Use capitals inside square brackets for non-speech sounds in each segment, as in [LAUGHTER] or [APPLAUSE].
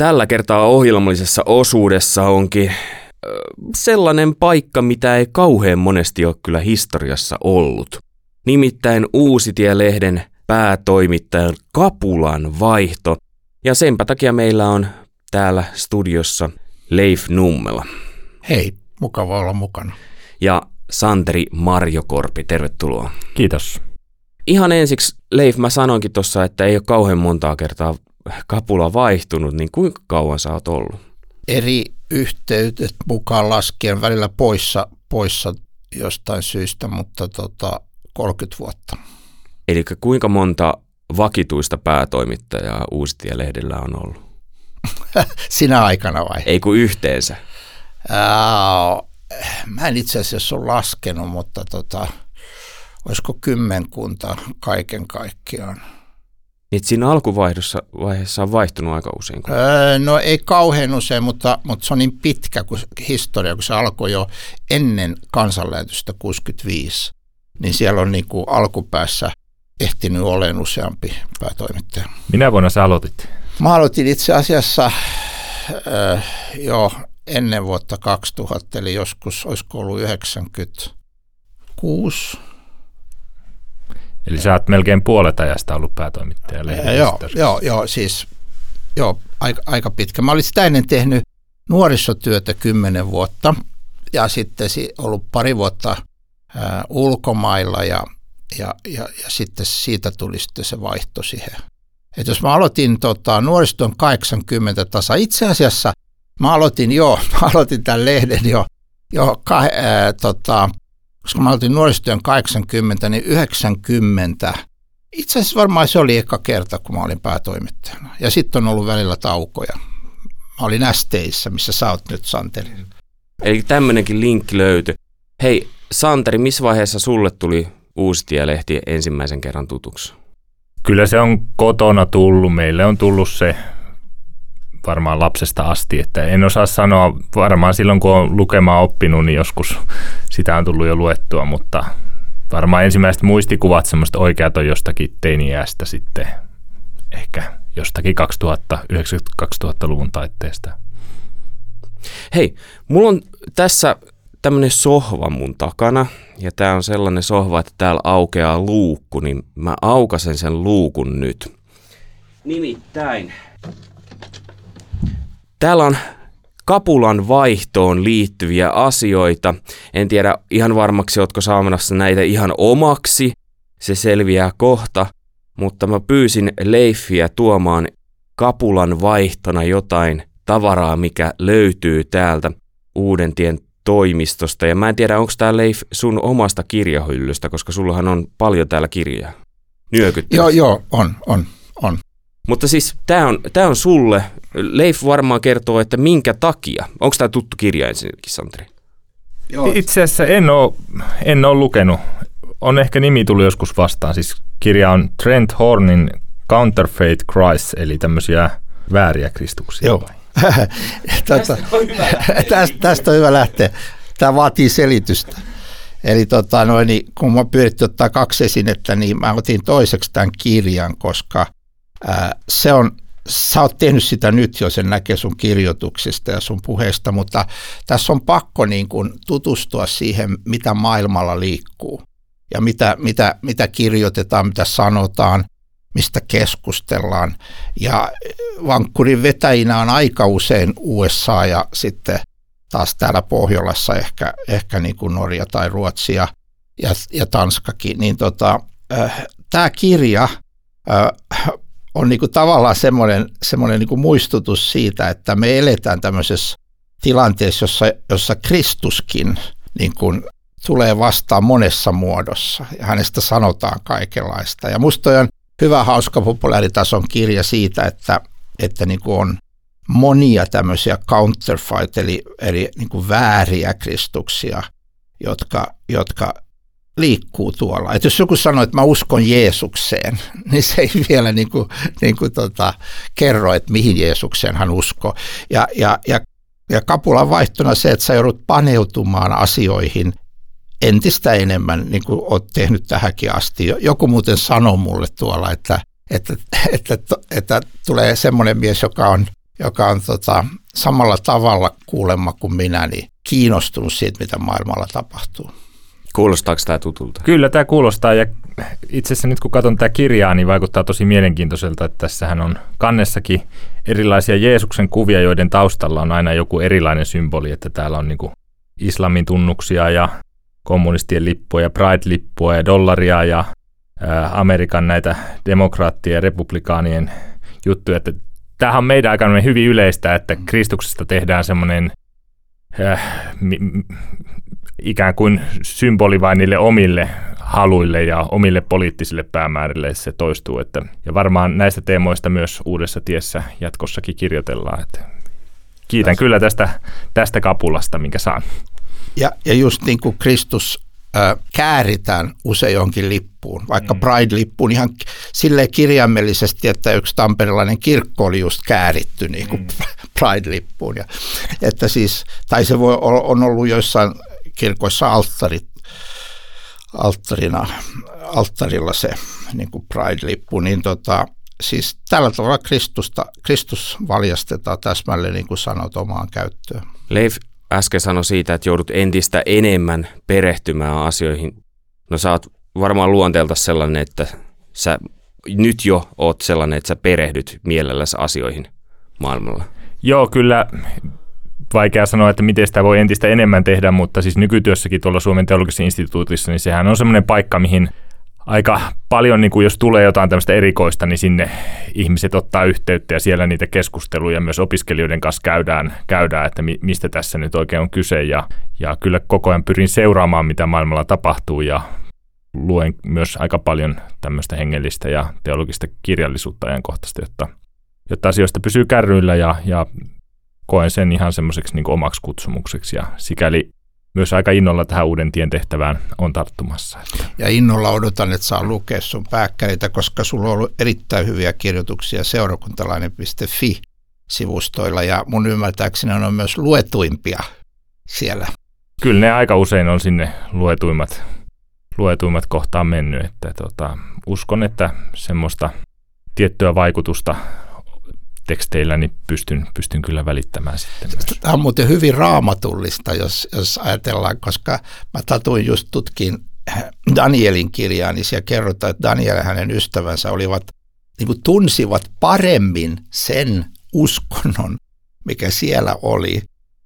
tällä kertaa ohjelmallisessa osuudessa onkin sellainen paikka, mitä ei kauhean monesti ole kyllä historiassa ollut. Nimittäin Uusitie-lehden päätoimittajan Kapulan vaihto. Ja senpä takia meillä on täällä studiossa Leif Nummela. Hei, mukava olla mukana. Ja Santeri Marjokorpi, tervetuloa. Kiitos. Ihan ensiksi, Leif, mä sanoinkin tuossa, että ei ole kauhean montaa kertaa kapula vaihtunut, niin kuinka kauan sä oot ollut? Eri yhteydet mukaan laskien välillä poissa, poissa jostain syystä, mutta tota, 30 vuotta. Eli kuinka monta vakituista päätoimittajaa Uusitie-lehdellä on ollut? [LAUGHS] Sinä aikana vai? Ei kun yhteensä. Ää, mä en itse asiassa ole laskenut, mutta tota, olisiko kymmenkunta kaiken kaikkiaan. Niin siinä alkuvaiheessa vaiheessa on vaihtunut aika usein? Kun... Öö, no ei kauhean usein, mutta, mutta se on niin pitkä kuin historia, kun se alkoi jo ennen kansanlähetystä 65. Niin siellä on niin kuin alkupäässä ehtinyt olemaan useampi päätoimittaja. Minä vuonna sä aloitit? Mä aloitin itse asiassa öö, jo ennen vuotta 2000, eli joskus olisiko ollut 96 Eli sä oot melkein puolet ajasta ollut päätoimittaja ja, joo, joo, joo, siis joo, aika, aika pitkä. Mä olin sitä ennen tehnyt nuorisotyötä kymmenen vuotta ja sitten ollut pari vuotta ää, ulkomailla ja, ja, ja, ja sitten siitä tuli sitten se vaihto siihen. Et jos mä aloitin tota, nuorisotyön 80 tasa, itse asiassa mä aloitin jo, [LAUGHS] mä aloitin tämän lehden jo, jo ka, ää, tota, koska mä aloitin nuorisotyön 80, niin 90, itse asiassa varmaan se oli eka kerta, kun mä olin päätoimittajana. Ja sitten on ollut välillä taukoja. Mä olin Steissä, missä sä oot nyt, Santeri. Eli tämmöinenkin linkki löytyi. Hei, Santeri, missä vaiheessa sulle tuli Uusitie-lehti ensimmäisen kerran tutuksi? Kyllä se on kotona tullut. Meille on tullut se varmaan lapsesta asti, että en osaa sanoa, varmaan silloin kun on lukemaan oppinut, niin joskus sitä on tullut jo luettua, mutta varmaan ensimmäiset muistikuvat semmoista oikeat on jostakin teiniästä sitten, ehkä jostakin 2000, 90-2000-luvun taitteesta. Hei, mulla on tässä tämmöinen sohva mun takana, ja tää on sellainen sohva, että täällä aukeaa luukku, niin mä aukasen sen luukun nyt. Nimittäin Täällä on kapulan vaihtoon liittyviä asioita. En tiedä ihan varmaksi, ootko saamassa näitä ihan omaksi. Se selviää kohta. Mutta mä pyysin Leiffiä tuomaan kapulan vaihtona jotain tavaraa, mikä löytyy täältä Uudentien toimistosta. Ja mä en tiedä, onko tämä Leif sun omasta kirjahyllystä, koska sullahan on paljon täällä kirjaa. Joo, joo, on, on, on. Mutta siis tämä on, tää on sulle. Leif varmaan kertoo, että minkä takia. Onko tämä tuttu kirja ensinnäkin, Santeri? Joo. Itse asiassa en ole, en ole lukenut. On ehkä nimi tullut joskus vastaan. Siis kirja on Trent Hornin Counterfeit Christ, eli tämmöisiä vääriä kristuksia. Joo. tästä, [LAUGHS] tästä, tästä on hyvä lähteä. [LAUGHS] Tämä vaatii selitystä. Eli tota, noin, niin, kun mä pyritty ottaa kaksi esinettä, niin mä otin toiseksi tämän kirjan, koska – se on, sä oot tehnyt sitä nyt jo, sen näkee sun kirjoituksista ja sun puheesta, mutta tässä on pakko niin kuin tutustua siihen, mitä maailmalla liikkuu ja mitä, mitä, mitä kirjoitetaan, mitä sanotaan, mistä keskustellaan. Ja vankkurin vetäjinä on aika usein USA ja sitten taas täällä Pohjolassa ehkä, ehkä niin kuin Norja tai Ruotsi ja, ja, ja Tanskakin. Niin tota, äh, tämä kirja äh, on niin kuin tavallaan semmoinen, semmoinen niin kuin muistutus siitä, että me eletään tämmöisessä tilanteessa, jossa, jossa Kristuskin niin kuin tulee vastaan monessa muodossa ja hänestä sanotaan kaikenlaista. Ja musta on hyvä, hauska populaaritason kirja siitä, että, että niin kuin on monia tämmöisiä counterfeit, eli, eli niin kuin vääriä kristuksia, jotka, jotka liikkuu tuolla. Et jos joku sanoo, että mä uskon Jeesukseen, [LAUGHS] niin se ei vielä niin kuin, niin kuin tota, kerro, että mihin Jeesukseen hän uskoo. Ja, ja, ja, ja kapulan vaihtona se, että sä joudut paneutumaan asioihin entistä enemmän, niin kuin oot tehnyt tähänkin asti. Joku muuten sanoi mulle tuolla, että, että, että, että, että tulee semmoinen mies, joka on joka on tota, samalla tavalla kuulemma kuin minä, niin kiinnostunut siitä, mitä maailmalla tapahtuu. Kuulostaako tämä tutulta? Kyllä tämä kuulostaa ja itse asiassa nyt kun katson tätä kirjaa, niin vaikuttaa tosi mielenkiintoiselta, että tässähän on kannessakin erilaisia Jeesuksen kuvia, joiden taustalla on aina joku erilainen symboli, että täällä on niin islamin tunnuksia ja kommunistien lippuja, Pride-lippua ja dollaria ja Amerikan näitä demokraattien ja republikaanien juttuja. Että tämähän on meidän aikana hyvin yleistä, että Kristuksesta tehdään semmoinen äh, mi, ikään kuin symboli vain niille omille haluille ja omille poliittisille päämäärille se toistuu. Että, ja varmaan näistä teemoista myös uudessa tiessä jatkossakin kirjoitellaan. Että kiitän kyllä tästä, tästä kapulasta, minkä saan. Ja, ja just niin kuin Kristus äh, kääritään usein jonkin lippuun, vaikka mm. Pride-lippuun ihan sille kirjaimellisesti, että yksi tamperilainen kirkko oli just kääritty niin kuin mm. [LAUGHS] Pride-lippuun. Ja, että siis, tai se voi, on ollut joissain kirkoissa alttarit, alttarina, alttarilla se niin kuin Pride-lippu, niin tota, siis tällä tavalla Kristusta, Kristus valjastetaan täsmälleen niin kuin sanot omaan käyttöön. Leif äsken sanoi siitä, että joudut entistä enemmän perehtymään asioihin. No sä oot varmaan luonteelta sellainen, että sä nyt jo oot sellainen, että sä perehdyt mielelläsi asioihin maailmalla. Joo, kyllä vaikea sanoa, että miten sitä voi entistä enemmän tehdä, mutta siis nykytyössäkin tuolla Suomen teologisessa instituutissa, niin sehän on semmoinen paikka, mihin aika paljon, niin kuin jos tulee jotain tämmöistä erikoista, niin sinne ihmiset ottaa yhteyttä ja siellä niitä keskusteluja myös opiskelijoiden kanssa käydään, käydään että mi, mistä tässä nyt oikein on kyse. Ja, ja kyllä koko ajan pyrin seuraamaan, mitä maailmalla tapahtuu ja luen myös aika paljon tämmöistä hengellistä ja teologista kirjallisuutta ajankohtaista, jotta, jotta asioista pysyy kärryillä ja, ja koen sen ihan semmoiseksi niin omaksi kutsumukseksi ja sikäli myös aika innolla tähän uuden tien tehtävään on tarttumassa. Ja innolla odotan, että saa lukea sun pääkkäitä, koska sulla on ollut erittäin hyviä kirjoituksia seurakuntalainen.fi sivustoilla ja mun ymmärtääkseni on myös luetuimpia siellä. Kyllä ne aika usein on sinne luetuimmat, luetuimmat kohtaan mennyt, että tota, uskon, että semmoista tiettyä vaikutusta teksteillä niin pystyn, pystyn kyllä välittämään sitten. Tämä on muuten hyvin raamatullista, jos, jos ajatellaan, koska mä tatuin just tutkin Danielin kirjaa, niin siellä kerrotaan, että Daniel ja hänen ystävänsä olivat, niin kuin tunsivat paremmin sen uskonnon, mikä siellä oli,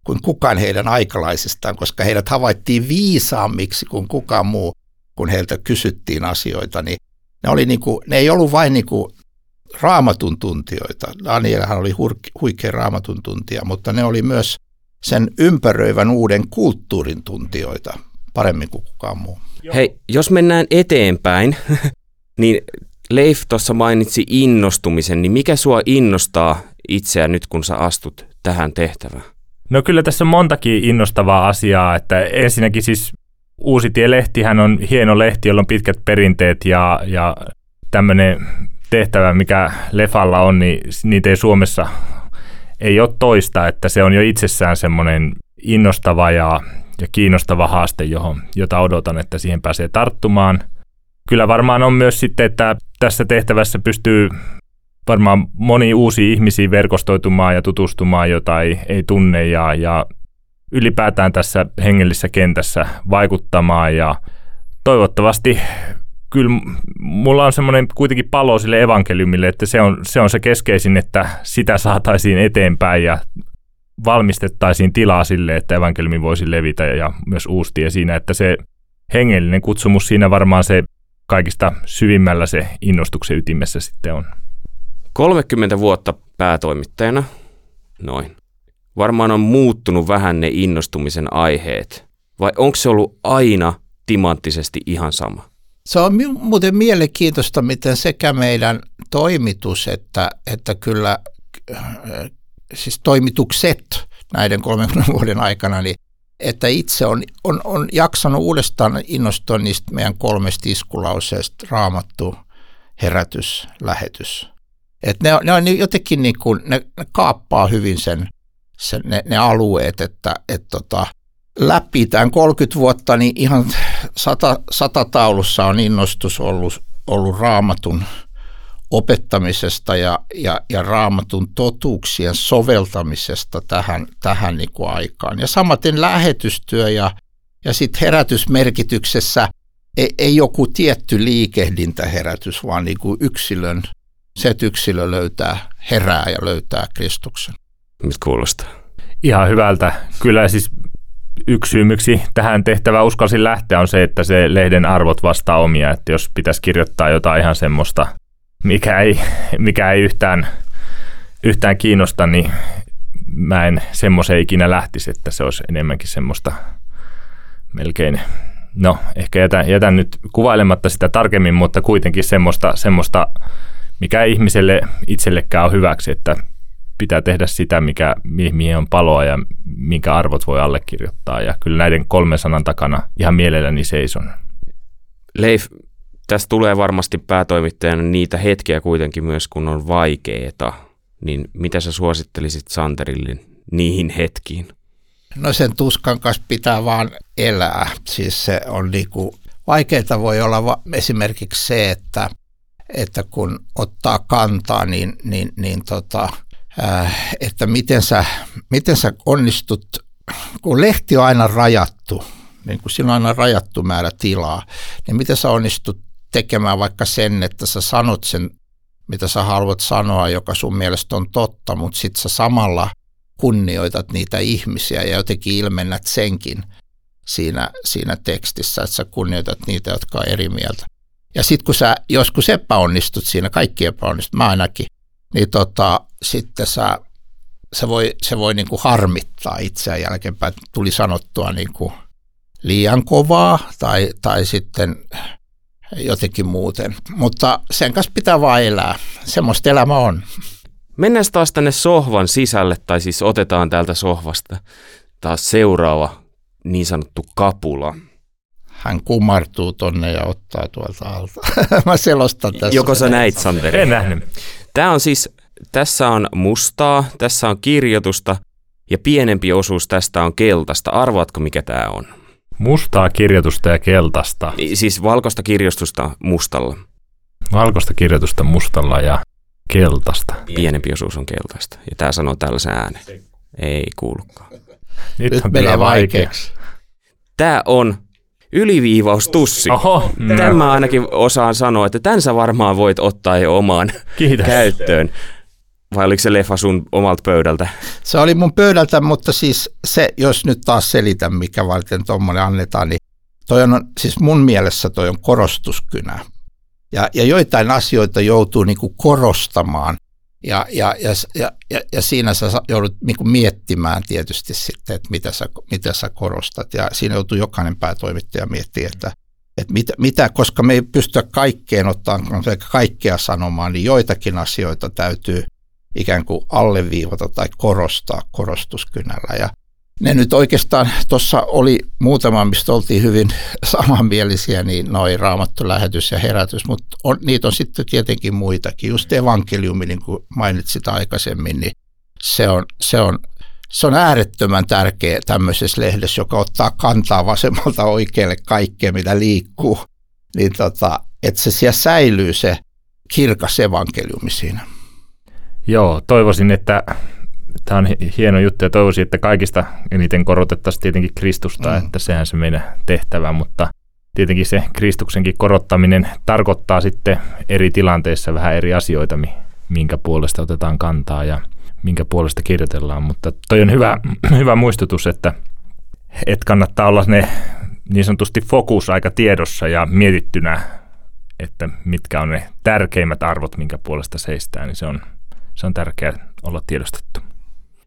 kuin kukaan heidän aikalaisistaan, koska heidät havaittiin viisaammiksi kuin kukaan muu, kun heiltä kysyttiin asioita, niin ne, oli niin kuin, ne ei ollut vain niin kuin raamatun tuntijoita. Danielhan oli huikea raamatun tuntija, mutta ne oli myös sen ympäröivän uuden kulttuurin tuntijoita paremmin kuin kukaan muu. Hei, jos mennään eteenpäin, [LAUGHS] niin Leif tuossa mainitsi innostumisen, niin mikä sua innostaa itseä nyt, kun sä astut tähän tehtävään? No kyllä tässä on montakin innostavaa asiaa, että ensinnäkin siis Uusi Tie-lehtihän on hieno lehti, jolla on pitkät perinteet ja, ja tämmöinen tehtävä, mikä Lefalla on, niin niitä ei Suomessa ei ole toista, että se on jo itsessään semmoinen innostava ja, ja kiinnostava haaste, johon, jota odotan, että siihen pääsee tarttumaan. Kyllä varmaan on myös sitten, että tässä tehtävässä pystyy varmaan moni uusi ihmisiä verkostoitumaan ja tutustumaan, jota ei, ei tunne ja, ja ylipäätään tässä hengellisessä kentässä vaikuttamaan ja toivottavasti kyllä mulla on semmoinen kuitenkin palo sille evankeliumille, että se on, se on se keskeisin, että sitä saataisiin eteenpäin ja valmistettaisiin tilaa sille, että evankeliumi voisi levitä ja myös uustia siinä, että se hengellinen kutsumus siinä varmaan se kaikista syvimmällä se innostuksen ytimessä sitten on. 30 vuotta päätoimittajana, noin. Varmaan on muuttunut vähän ne innostumisen aiheet. Vai onko se ollut aina timanttisesti ihan sama? Se on muuten mielenkiintoista, miten sekä meidän toimitus että, että kyllä äh, siis toimitukset näiden 30 vuoden aikana, niin että itse on, on, on jaksanut uudestaan innostua niistä meidän kolmesta iskulauseesta, raamattu, herätys, lähetys. Et ne, ne on jotenkin niin kuin, ne, ne kaappaa hyvin sen, sen ne, ne alueet, että et tota, läpi tämän 30 vuotta, niin ihan sata, sata taulussa on innostus ollut, ollut raamatun opettamisesta ja, ja, ja raamatun totuuksien soveltamisesta tähän, tähän niin kuin aikaan. Ja samaten lähetystyö ja, ja sitten herätysmerkityksessä ei, ei joku tietty liikehdintäherätys, vaan niin kuin yksilön, se, että yksilö löytää, herää ja löytää Kristuksen. Nyt kuulostaa? Ihan hyvältä. Kyllä siis yksi syy, miksi tähän tehtävään uskalsin lähteä, on se, että se lehden arvot vastaa omia. Että jos pitäisi kirjoittaa jotain ihan semmoista, mikä ei, mikä ei yhtään, yhtään kiinnosta, niin mä en semmoisen ikinä lähtisi, että se olisi enemmänkin semmoista melkein, no ehkä jätän, jätän nyt kuvailematta sitä tarkemmin, mutta kuitenkin semmoista, semmoista mikä ihmiselle itsellekään on hyväksi, että pitää tehdä sitä, mikä, mihin on paloa ja minkä arvot voi allekirjoittaa. Ja kyllä näiden kolmen sanan takana ihan mielelläni seison. Leif, tässä tulee varmasti päätoimittajana niitä hetkiä kuitenkin myös, kun on vaikeeta. Niin mitä sä suosittelisit Santerille niihin hetkiin? No sen tuskan kanssa pitää vaan elää. Siis se on niinku, vaikeita voi olla va- esimerkiksi se, että, että kun ottaa kantaa, niin, niin, niin tota, äh, että miten sä, miten sä onnistut, kun lehti on aina rajattu, niin kun sillä on aina rajattu määrä tilaa, niin miten sä onnistut tekemään vaikka sen, että sä sanot sen, mitä sä haluat sanoa, joka sun mielestä on totta, mutta sitten sä samalla kunnioitat niitä ihmisiä ja jotenkin ilmennät senkin siinä, siinä tekstissä, että sä kunnioitat niitä, jotka on eri mieltä. Ja sitten kun sä joskus epäonnistut siinä, kaikki epäonnistut, mä ainakin, niin tota, sitten sä, se voi, se voi niin kuin harmittaa itseään jälkeenpäin, että tuli sanottua niin kuin liian kovaa tai, tai sitten jotenkin muuten. Mutta sen kanssa pitää vaan elää. Semmoista elämä on. Mennään taas tänne sohvan sisälle, tai siis otetaan täältä sohvasta taas seuraava niin sanottu kapula. Hän kumartuu tonne ja ottaa tuolta alta. [LAUGHS] Mä selostan tässä. Joko sä näit, Santeri? En nähnyt. Tämä on siis, tässä on mustaa, tässä on kirjoitusta ja pienempi osuus tästä on keltaista. Arvaatko mikä tämä on? Mustaa kirjoitusta ja keltaista. Siis valkoista kirjoitusta mustalla. Valkoista kirjoitusta mustalla ja keltaista. Pienempi osuus on keltaista. Ja tämä sanoo tällaisen äänen. Ei kuulukaan. Nyt, Nyt menee vaikeaksi. Tämä on yliviivaustussi. Oho, no. Tämän mä ainakin osaan sanoa, että tämän sä varmaan voit ottaa jo omaan Kiitos. käyttöön. Vai oliko se leffa sun omalta pöydältä? Se oli mun pöydältä, mutta siis se, jos nyt taas selitän, mikä varten tuommoinen annetaan, niin toi on, siis mun mielessä toi on korostuskynä. Ja, ja joitain asioita joutuu niin kuin korostamaan. Ja, ja, ja, ja, ja, siinä sä joudut niin kuin miettimään tietysti sitten, että mitä sä, mitä sä korostat. Ja siinä joutuu jokainen päätoimittaja miettimään, että, että mitä, mitä, koska me ei pystytä kaikkeen ottamaan, kaikkea sanomaan, niin joitakin asioita täytyy ikään kuin alleviivata tai korostaa korostuskynällä. Ja ne nyt oikeastaan, tuossa oli muutama, mistä oltiin hyvin [LAUGHS] samanmielisiä, niin noin raamattu, lähetys ja herätys, mutta on, niitä on sitten tietenkin muitakin. Just evankeliumi, niin kuin mainitsit aikaisemmin, niin se on, se on, se on äärettömän tärkeä tämmöisessä lehdessä, joka ottaa kantaa vasemmalta oikealle kaikkea, mitä liikkuu, niin tota, että se siellä säilyy se kirkas evankeliumi siinä. Joo, toivoisin, että tämä on hieno juttu ja toivoisin, että kaikista eniten korotettaisiin tietenkin Kristusta, mm. että sehän se meidän tehtävä, mutta tietenkin se Kristuksenkin korottaminen tarkoittaa sitten eri tilanteissa vähän eri asioita, minkä puolesta otetaan kantaa ja minkä puolesta kirjoitellaan, mutta toi on hyvä, [CLEARS THROAT] hyvä muistutus, että, että kannattaa olla ne niin sanotusti fokus aika tiedossa ja mietittynä, että mitkä on ne tärkeimmät arvot, minkä puolesta seistää, niin se on, se on tärkeää olla tiedostettu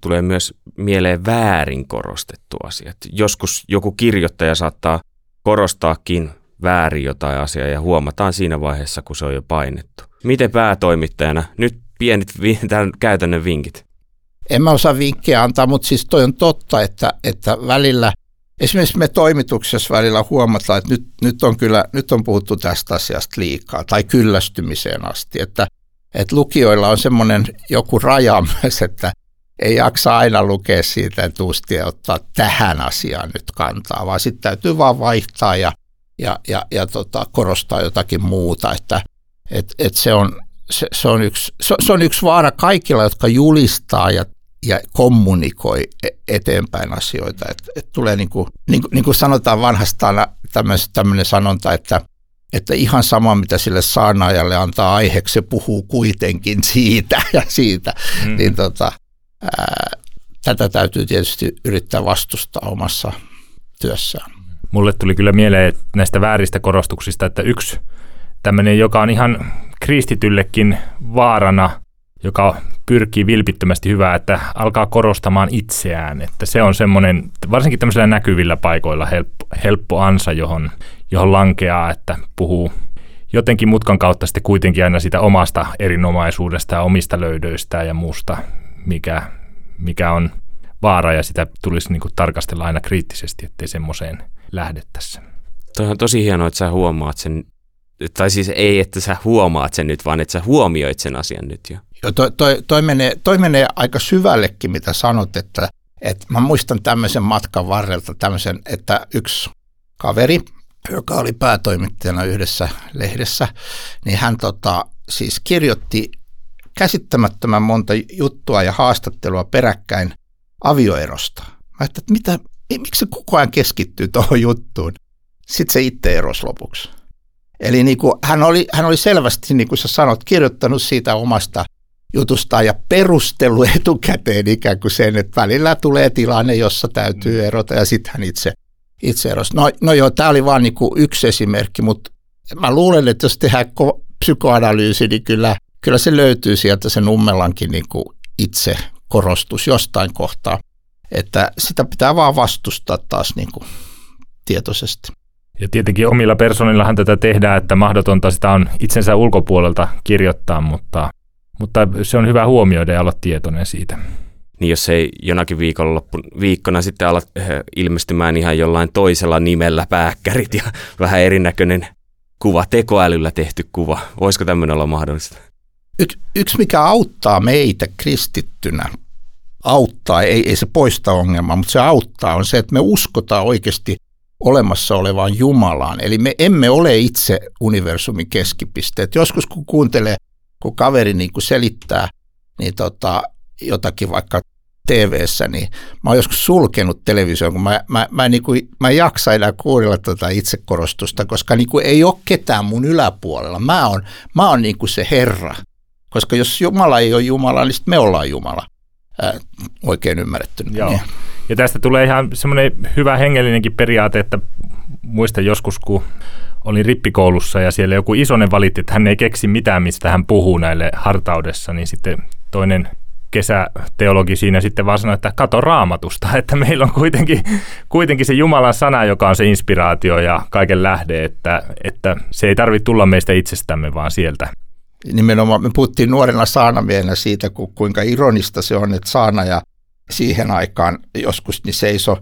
tulee myös mieleen väärin korostettu asia. Joskus joku kirjoittaja saattaa korostaakin väärin jotain asiaa ja huomataan siinä vaiheessa, kun se on jo painettu. Miten päätoimittajana? Nyt pienet tämän käytännön vinkit. En mä osaa vinkkejä antaa, mutta siis toi on totta, että, että välillä, esimerkiksi me toimituksessa välillä huomataan, että nyt, nyt, on kyllä, nyt on puhuttu tästä asiasta liikaa tai kyllästymiseen asti, että, että lukijoilla on semmoinen joku raja [LAUGHS] myös, että ei jaksa aina lukea siitä etuusti ja ottaa tähän asiaan nyt kantaa, vaan sitten täytyy vaan vaihtaa ja, ja, ja, ja tota, korostaa jotakin muuta, että et, et se, on, se, se, on yksi, se, se on yksi vaara kaikilla, jotka julistaa ja, ja kommunikoi e, eteenpäin asioita. Et, et tulee niin kuin, niin, kuin, niin kuin sanotaan vanhastaan tämmöinen sanonta, että, että ihan sama mitä sille saarnaajalle antaa aiheeksi, se puhuu kuitenkin siitä ja siitä. Mm. Niin tota, tätä täytyy tietysti yrittää vastustaa omassa työssään. Mulle tuli kyllä mieleen näistä vääristä korostuksista, että yksi tämmöinen, joka on ihan kristityllekin vaarana, joka pyrkii vilpittömästi hyvää, että alkaa korostamaan itseään. Että se on semmoinen, varsinkin tämmöisillä näkyvillä paikoilla helppo, helppo ansa, johon, johon lankeaa, että puhuu jotenkin mutkan kautta sitten kuitenkin aina sitä omasta erinomaisuudesta ja omista löydöistä ja muusta, mikä, mikä on vaara ja sitä tulisi niin kuin tarkastella aina kriittisesti, ettei semmoiseen lähdettäessä. Toi on tosi hienoa, että sä huomaat sen, tai siis ei, että sä huomaat sen nyt, vaan että sä huomioit sen asian nyt jo. Joo, toi, toi, toi, menee, toi menee aika syvällekin, mitä sanot, että, että mä muistan tämmöisen matkan varrelta tämmöisen, että yksi kaveri, joka oli päätoimittajana yhdessä lehdessä, niin hän tota, siis kirjoitti käsittämättömän monta juttua ja haastattelua peräkkäin avioerosta. Mä ajattelin, että mitä, miksi se koko ajan keskittyy tuohon juttuun? Sitten se itse erosi lopuksi. Eli niin kuin, hän, oli, hän oli selvästi, niin kuin sä sanot, kirjoittanut siitä omasta jutustaan ja perustellut [LAUGHS] etukäteen ikään kuin sen, että välillä tulee tilanne, jossa täytyy erota ja sitten hän itse, itse erosi. No, no joo, tämä oli vain niin yksi esimerkki, mutta mä luulen, että jos tehdään psykoanalyysi, niin kyllä, kyllä se löytyy sieltä se Nummelankin niin kuin itse korostus jostain kohtaa. Että sitä pitää vaan vastustaa taas niin kuin tietoisesti. Ja tietenkin omilla personillahan tätä tehdään, että mahdotonta sitä on itsensä ulkopuolelta kirjoittaa, mutta, mutta se on hyvä huomioida ja olla tietoinen siitä. Niin jos ei jonakin viikonloppu, viikkona sitten ala äh, ilmestymään ihan jollain toisella nimellä pääkkärit ja [LAUGHS] vähän erinäköinen kuva, tekoälyllä tehty kuva. Voisiko tämmöinen olla mahdollista? Yksi, yksi mikä auttaa meitä kristittynä, auttaa, ei, ei se poista ongelmaa, mutta se auttaa, on se, että me uskotaan oikeasti olemassa olevaan Jumalaan. Eli me emme ole itse universumin keskipisteet. Joskus kun kuuntelee, kun kaveri niin kuin selittää niin tota, jotakin vaikka tv niin mä oon joskus sulkenut television, kun mä, mä, mä, niin kuin, mä en jaksa enää kuunnella tuota itsekorostusta, koska niin kuin ei ole ketään mun yläpuolella. Mä oon, mä oon niin kuin se Herra. Koska jos Jumala ei ole Jumala, niin sitten me ollaan Jumala. Ää, oikein ymmärretty. Joo. Niin. Ja tästä tulee ihan semmoinen hyvä hengellinenkin periaate, että muista joskus, kun olin rippikoulussa ja siellä joku isonen valitti, että hän ei keksi mitään, mistä hän puhuu näille hartaudessa, niin sitten toinen kesäteologi siinä sitten vaan sanoi, että kato raamatusta, että meillä on kuitenkin, kuitenkin se Jumalan sana, joka on se inspiraatio ja kaiken lähde, että, että se ei tarvitse tulla meistä itsestämme, vaan sieltä. Nimenomaan me puhuttiin nuorena saanamiehenä siitä, kuinka ironista se on, että saana ja siihen aikaan joskus niin seiso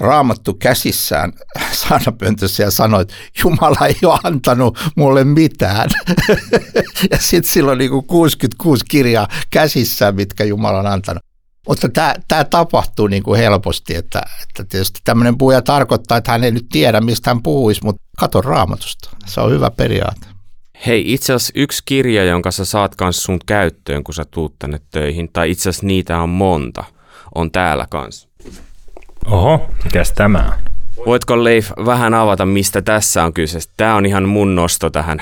raamattu käsissään [LAUGHS] saanapöntössä ja sanoi, että Jumala ei ole antanut mulle mitään. [LAUGHS] ja sitten silloin niin 66 kirjaa käsissään, mitkä Jumala on antanut. Mutta tämä tapahtuu niin kuin helposti, että, että tietysti tämmöinen puhuja tarkoittaa, että hän ei nyt tiedä, mistä hän puhuisi, mutta kato raamatusta. Se on hyvä periaate. Hei, itse asiassa yksi kirja, jonka sä saat kanssa sun käyttöön, kun sä tuut tänne töihin, tai itse asiassa niitä on monta – on täällä kanssa. Oho, mikäs tämä on? Voitko Leif vähän avata, mistä tässä on kyse? Tämä on ihan mun nosto tähän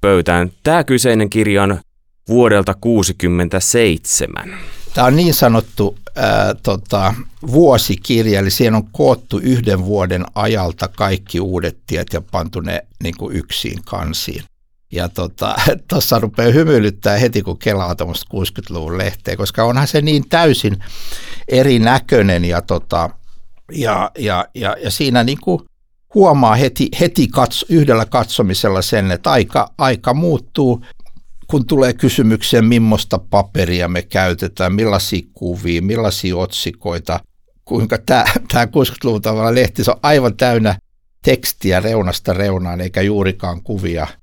pöytään. Tämä kyseinen kirja on vuodelta 1967. Tämä on niin sanottu ää, tota, vuosikirja, eli siihen on koottu yhden vuoden ajalta kaikki uudet tiet ja pantu ne niin kuin yksin kansiin. Ja tuossa tota, [LAUGHS] rupeaa hymyilyttää heti, kun kelaa tuommoista 60-luvun lehteä, koska onhan se niin täysin erinäköinen ja, tota, ja, ja, ja, ja siinä niin kuin huomaa heti, heti katso, yhdellä katsomisella sen, että aika, aika muuttuu, kun tulee kysymykseen, millaista paperia me käytetään, millaisia kuvia, millaisia otsikoita, kuinka tämä, tämä 60-luvun tavalla lehti, se on aivan täynnä tekstiä reunasta reunaan, eikä juurikaan kuvia –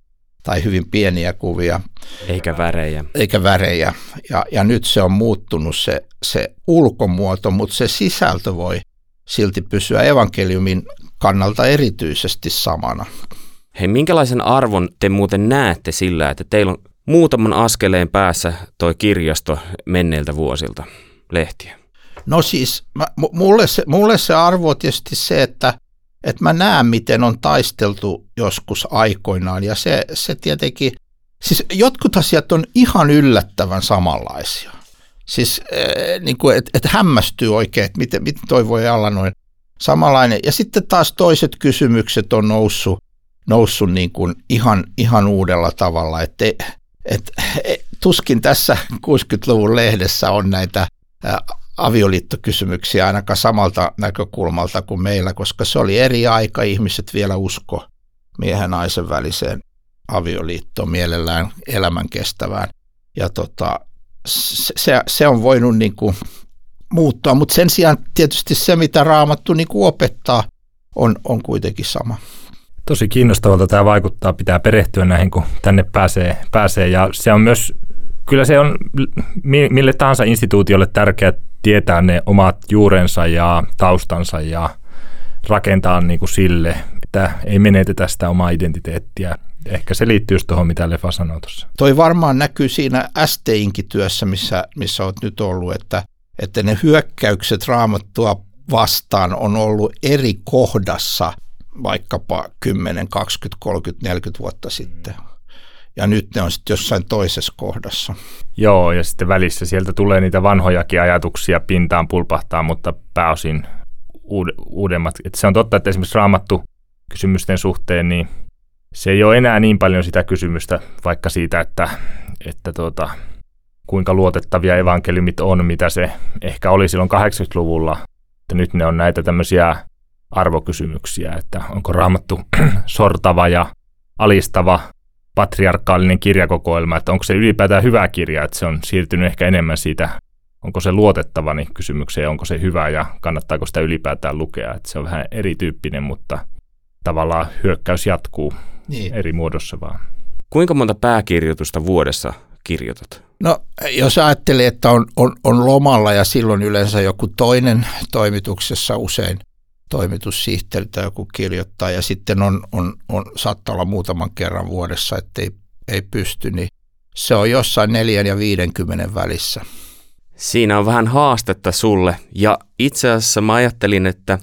tai hyvin pieniä kuvia. Eikä värejä. Eikä värejä. Ja, ja nyt se on muuttunut se, se ulkomuoto, mutta se sisältö voi silti pysyä evankeliumin kannalta erityisesti samana. Hei, minkälaisen arvon te muuten näette sillä, että teillä on muutaman askeleen päässä toi kirjasto menneiltä vuosilta lehtiä? No siis mä, mulle, se, mulle se arvo on tietysti se, että, että mä näen, miten on taisteltu joskus aikoinaan ja se, se tietenkin, siis jotkut asiat on ihan yllättävän samanlaisia. Siis äh, niin kuin, että et hämmästyy oikein, että miten, miten toi voi olla noin samanlainen. Ja sitten taas toiset kysymykset on noussut, noussut niin kuin ihan, ihan uudella tavalla, että et, et, tuskin tässä 60-luvun lehdessä on näitä avioliittokysymyksiä ainakaan samalta näkökulmalta kuin meillä, koska se oli eri aika, ihmiset vielä usko miehen naisen väliseen avioliittoon mielellään elämän kestävään. Ja tota, se, se on voinut niin kuin muuttua, mutta sen sijaan tietysti se, mitä raamattu niin kuin opettaa, on, on kuitenkin sama. Tosi kiinnostavalta tämä vaikuttaa, pitää perehtyä näihin, kun tänne pääsee, pääsee. ja se on myös, kyllä se on mille tahansa instituutiolle tärkeää tietää ne omat juurensa ja taustansa ja rakentaa niin kuin sille, että ei menetetä sitä omaa identiteettiä. Ehkä se liittyy just tuohon, mitä Lefa sanoi tuossa. Toi varmaan näkyy siinä STinkin työssä, missä, missä olet nyt ollut, että, että ne hyökkäykset raamattua vastaan on ollut eri kohdassa vaikkapa 10, 20, 30, 40 vuotta sitten. Ja nyt ne on sitten jossain toisessa kohdassa. Joo, ja sitten välissä sieltä tulee niitä vanhojakin ajatuksia pintaan pulpahtaa, mutta pääosin uudemmat. Et se on totta, että esimerkiksi raamattu kysymysten suhteen, niin se ei ole enää niin paljon sitä kysymystä, vaikka siitä, että, että tuota, kuinka luotettavia evankeliumit on, mitä se ehkä oli silloin 80-luvulla. Että nyt ne on näitä tämmöisiä arvokysymyksiä, että onko raamattu [CLEARS THROAT] sortava ja alistava patriarkaalinen kirjakokoelma, että onko se ylipäätään hyvä kirja, että se on siirtynyt ehkä enemmän siitä, onko se luotettava niin kysymykseen, onko se hyvä ja kannattaako sitä ylipäätään lukea, että se on vähän erityyppinen, mutta tavallaan hyökkäys jatkuu niin. eri muodossa vaan. Kuinka monta pääkirjoitusta vuodessa kirjoitat? No jos ajattelee, että on, on, on lomalla ja silloin yleensä joku toinen toimituksessa usein toimitussihteeri tai joku kirjoittaa ja sitten on, on, on saattaa olla muutaman kerran vuodessa, että ei, ei pysty, niin se on jossain neljän ja viidenkymmenen välissä. Siinä on vähän haastetta sulle ja itse asiassa mä ajattelin, että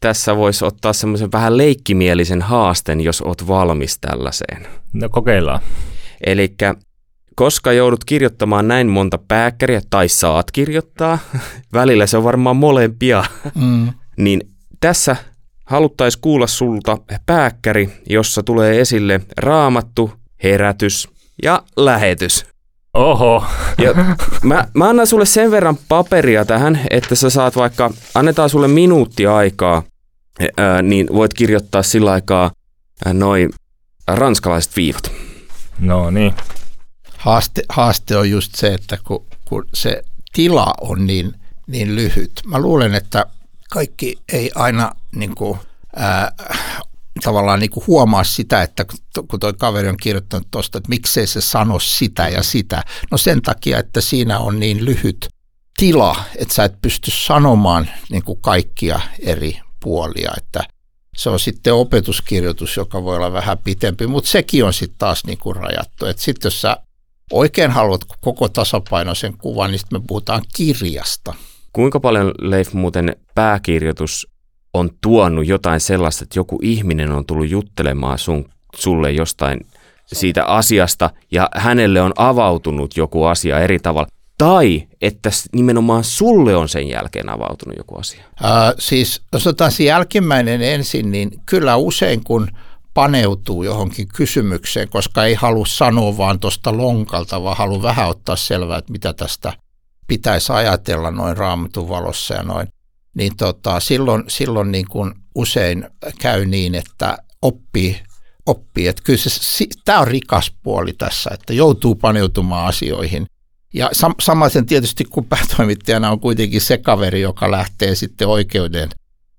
tässä voisi ottaa semmoisen vähän leikkimielisen haasten, jos oot valmis tällaiseen. No kokeillaan. Eli koska joudut kirjoittamaan näin monta pääkkäriä, tai saat kirjoittaa, [LAUGHS] välillä se on varmaan molempia, mm. Niin tässä haluttaisiin kuulla sulta pääkkäri, jossa tulee esille raamattu, herätys ja lähetys. Oho. Ja mä, mä annan sulle sen verran paperia tähän, että sä saat vaikka, annetaan sulle minuutti aikaa, ää, niin voit kirjoittaa sillä aikaa noin ranskalaiset viivot. No niin. Haaste, haaste on just se, että kun, kun se tila on niin, niin lyhyt. Mä luulen, että kaikki ei aina niin kuin, ää, tavallaan niin kuin huomaa sitä, että kun tuo kaveri on kirjoittanut tuosta, että miksei se sano sitä ja sitä. No sen takia, että siinä on niin lyhyt tila, että sä et pysty sanomaan niin kuin kaikkia eri puolia, että se on sitten opetuskirjoitus, joka voi olla vähän pitempi, mutta sekin on sitten taas niin kuin rajattu. Sitten jos sä oikein haluat koko tasapainoisen kuvan, niin sitten me puhutaan kirjasta. Kuinka paljon Leif muuten pääkirjoitus on tuonut jotain sellaista, että joku ihminen on tullut juttelemaan sun, sulle jostain siitä asiasta ja hänelle on avautunut joku asia eri tavalla. Tai että nimenomaan sulle on sen jälkeen avautunut joku asia? Äh, siis jos otetaan se jälkimmäinen ensin, niin kyllä usein kun paneutuu johonkin kysymykseen, koska ei halua sanoa vaan tuosta lonkalta, vaan haluaa vähän ottaa selvää, että mitä tästä pitäisi ajatella noin raamatun valossa ja noin, niin tota, silloin, silloin niin kuin usein käy niin, että oppii, oppii. että kyllä tämä on rikas puoli tässä, että joutuu paneutumaan asioihin. Ja sam, samaisen tietysti kun päätoimittajana on kuitenkin se kaveri, joka lähtee sitten oikeuteen,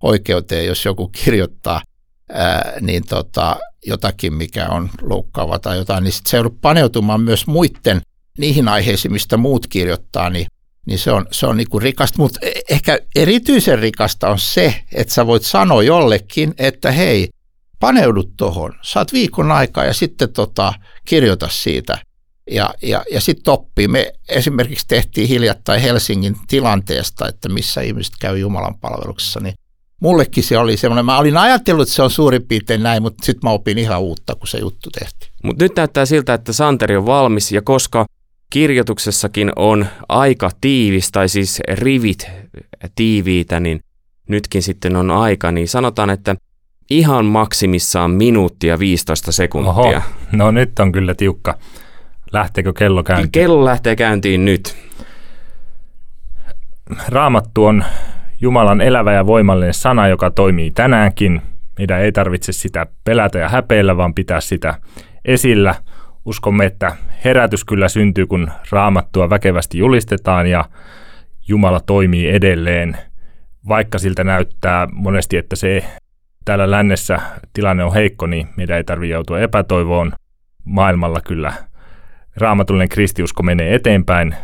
oikeuteen jos joku kirjoittaa ää, niin tota, jotakin, mikä on loukkaava tai jotain, niin sitten se joudut paneutumaan myös muiden niihin aiheisiin, mistä muut kirjoittaa, niin niin se on, se on niin rikasta, mutta e, ehkä erityisen rikasta on se, että sä voit sanoa jollekin, että hei, paneudut tuohon, saat viikon aikaa ja sitten tota, kirjoita siitä. Ja, ja, ja sitten oppii. Me esimerkiksi tehtiin hiljattain Helsingin tilanteesta, että missä ihmiset käy Jumalan palveluksessa, niin mullekin se oli semmoinen, mä olin ajatellut, että se on suurin piirtein näin, mutta sitten mä opin ihan uutta, kun se juttu tehtiin. Mutta nyt näyttää siltä, että Santeri on valmis ja koska kirjoituksessakin on aika tiivis tai siis rivit tiiviitä, niin nytkin sitten on aika, niin sanotaan, että ihan maksimissaan minuuttia 15 sekuntia. Oho, no nyt on kyllä tiukka. Lähteekö kello käyntiin? Kello lähtee käyntiin nyt. Raamattu on Jumalan elävä ja voimallinen sana, joka toimii tänäänkin. Meidän ei tarvitse sitä pelätä ja häpeillä, vaan pitää sitä esillä. Uskomme, että herätys kyllä syntyy, kun raamattua väkevästi julistetaan ja Jumala toimii edelleen, vaikka siltä näyttää monesti, että se täällä lännessä tilanne on heikko, niin meidän ei tarvitse joutua epätoivoon. Maailmalla kyllä raamatullinen kristiusko menee eteenpäin.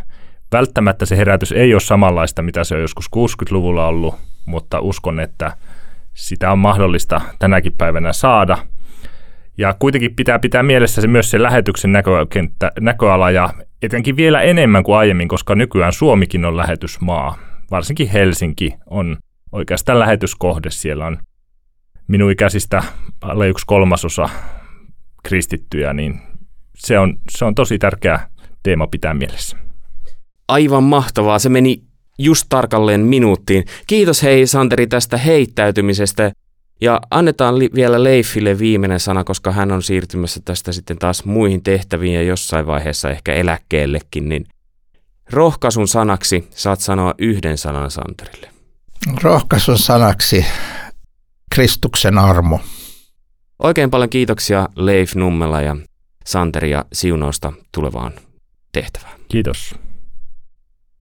Välttämättä se herätys ei ole samanlaista, mitä se on joskus 60-luvulla ollut, mutta uskon, että sitä on mahdollista tänäkin päivänä saada. Ja kuitenkin pitää pitää mielessä se myös se lähetyksen näkökenttä, näköala ja etenkin vielä enemmän kuin aiemmin, koska nykyään Suomikin on lähetysmaa. Varsinkin Helsinki on oikeastaan lähetyskohde. Siellä on minun ikäisistä alle yksi kolmasosa kristittyjä, niin se on, se on tosi tärkeä teema pitää mielessä. Aivan mahtavaa. Se meni just tarkalleen minuuttiin. Kiitos hei Santeri tästä heittäytymisestä. Ja annetaan li- vielä Leifille viimeinen sana, koska hän on siirtymässä tästä sitten taas muihin tehtäviin ja jossain vaiheessa ehkä eläkkeellekin. Niin rohkaisun sanaksi saat sanoa yhden sanan Santerille. Rohkaisun sanaksi Kristuksen armo. Oikein paljon kiitoksia Leif Nummela ja Santeri ja siunausta tulevaan tehtävään. Kiitos.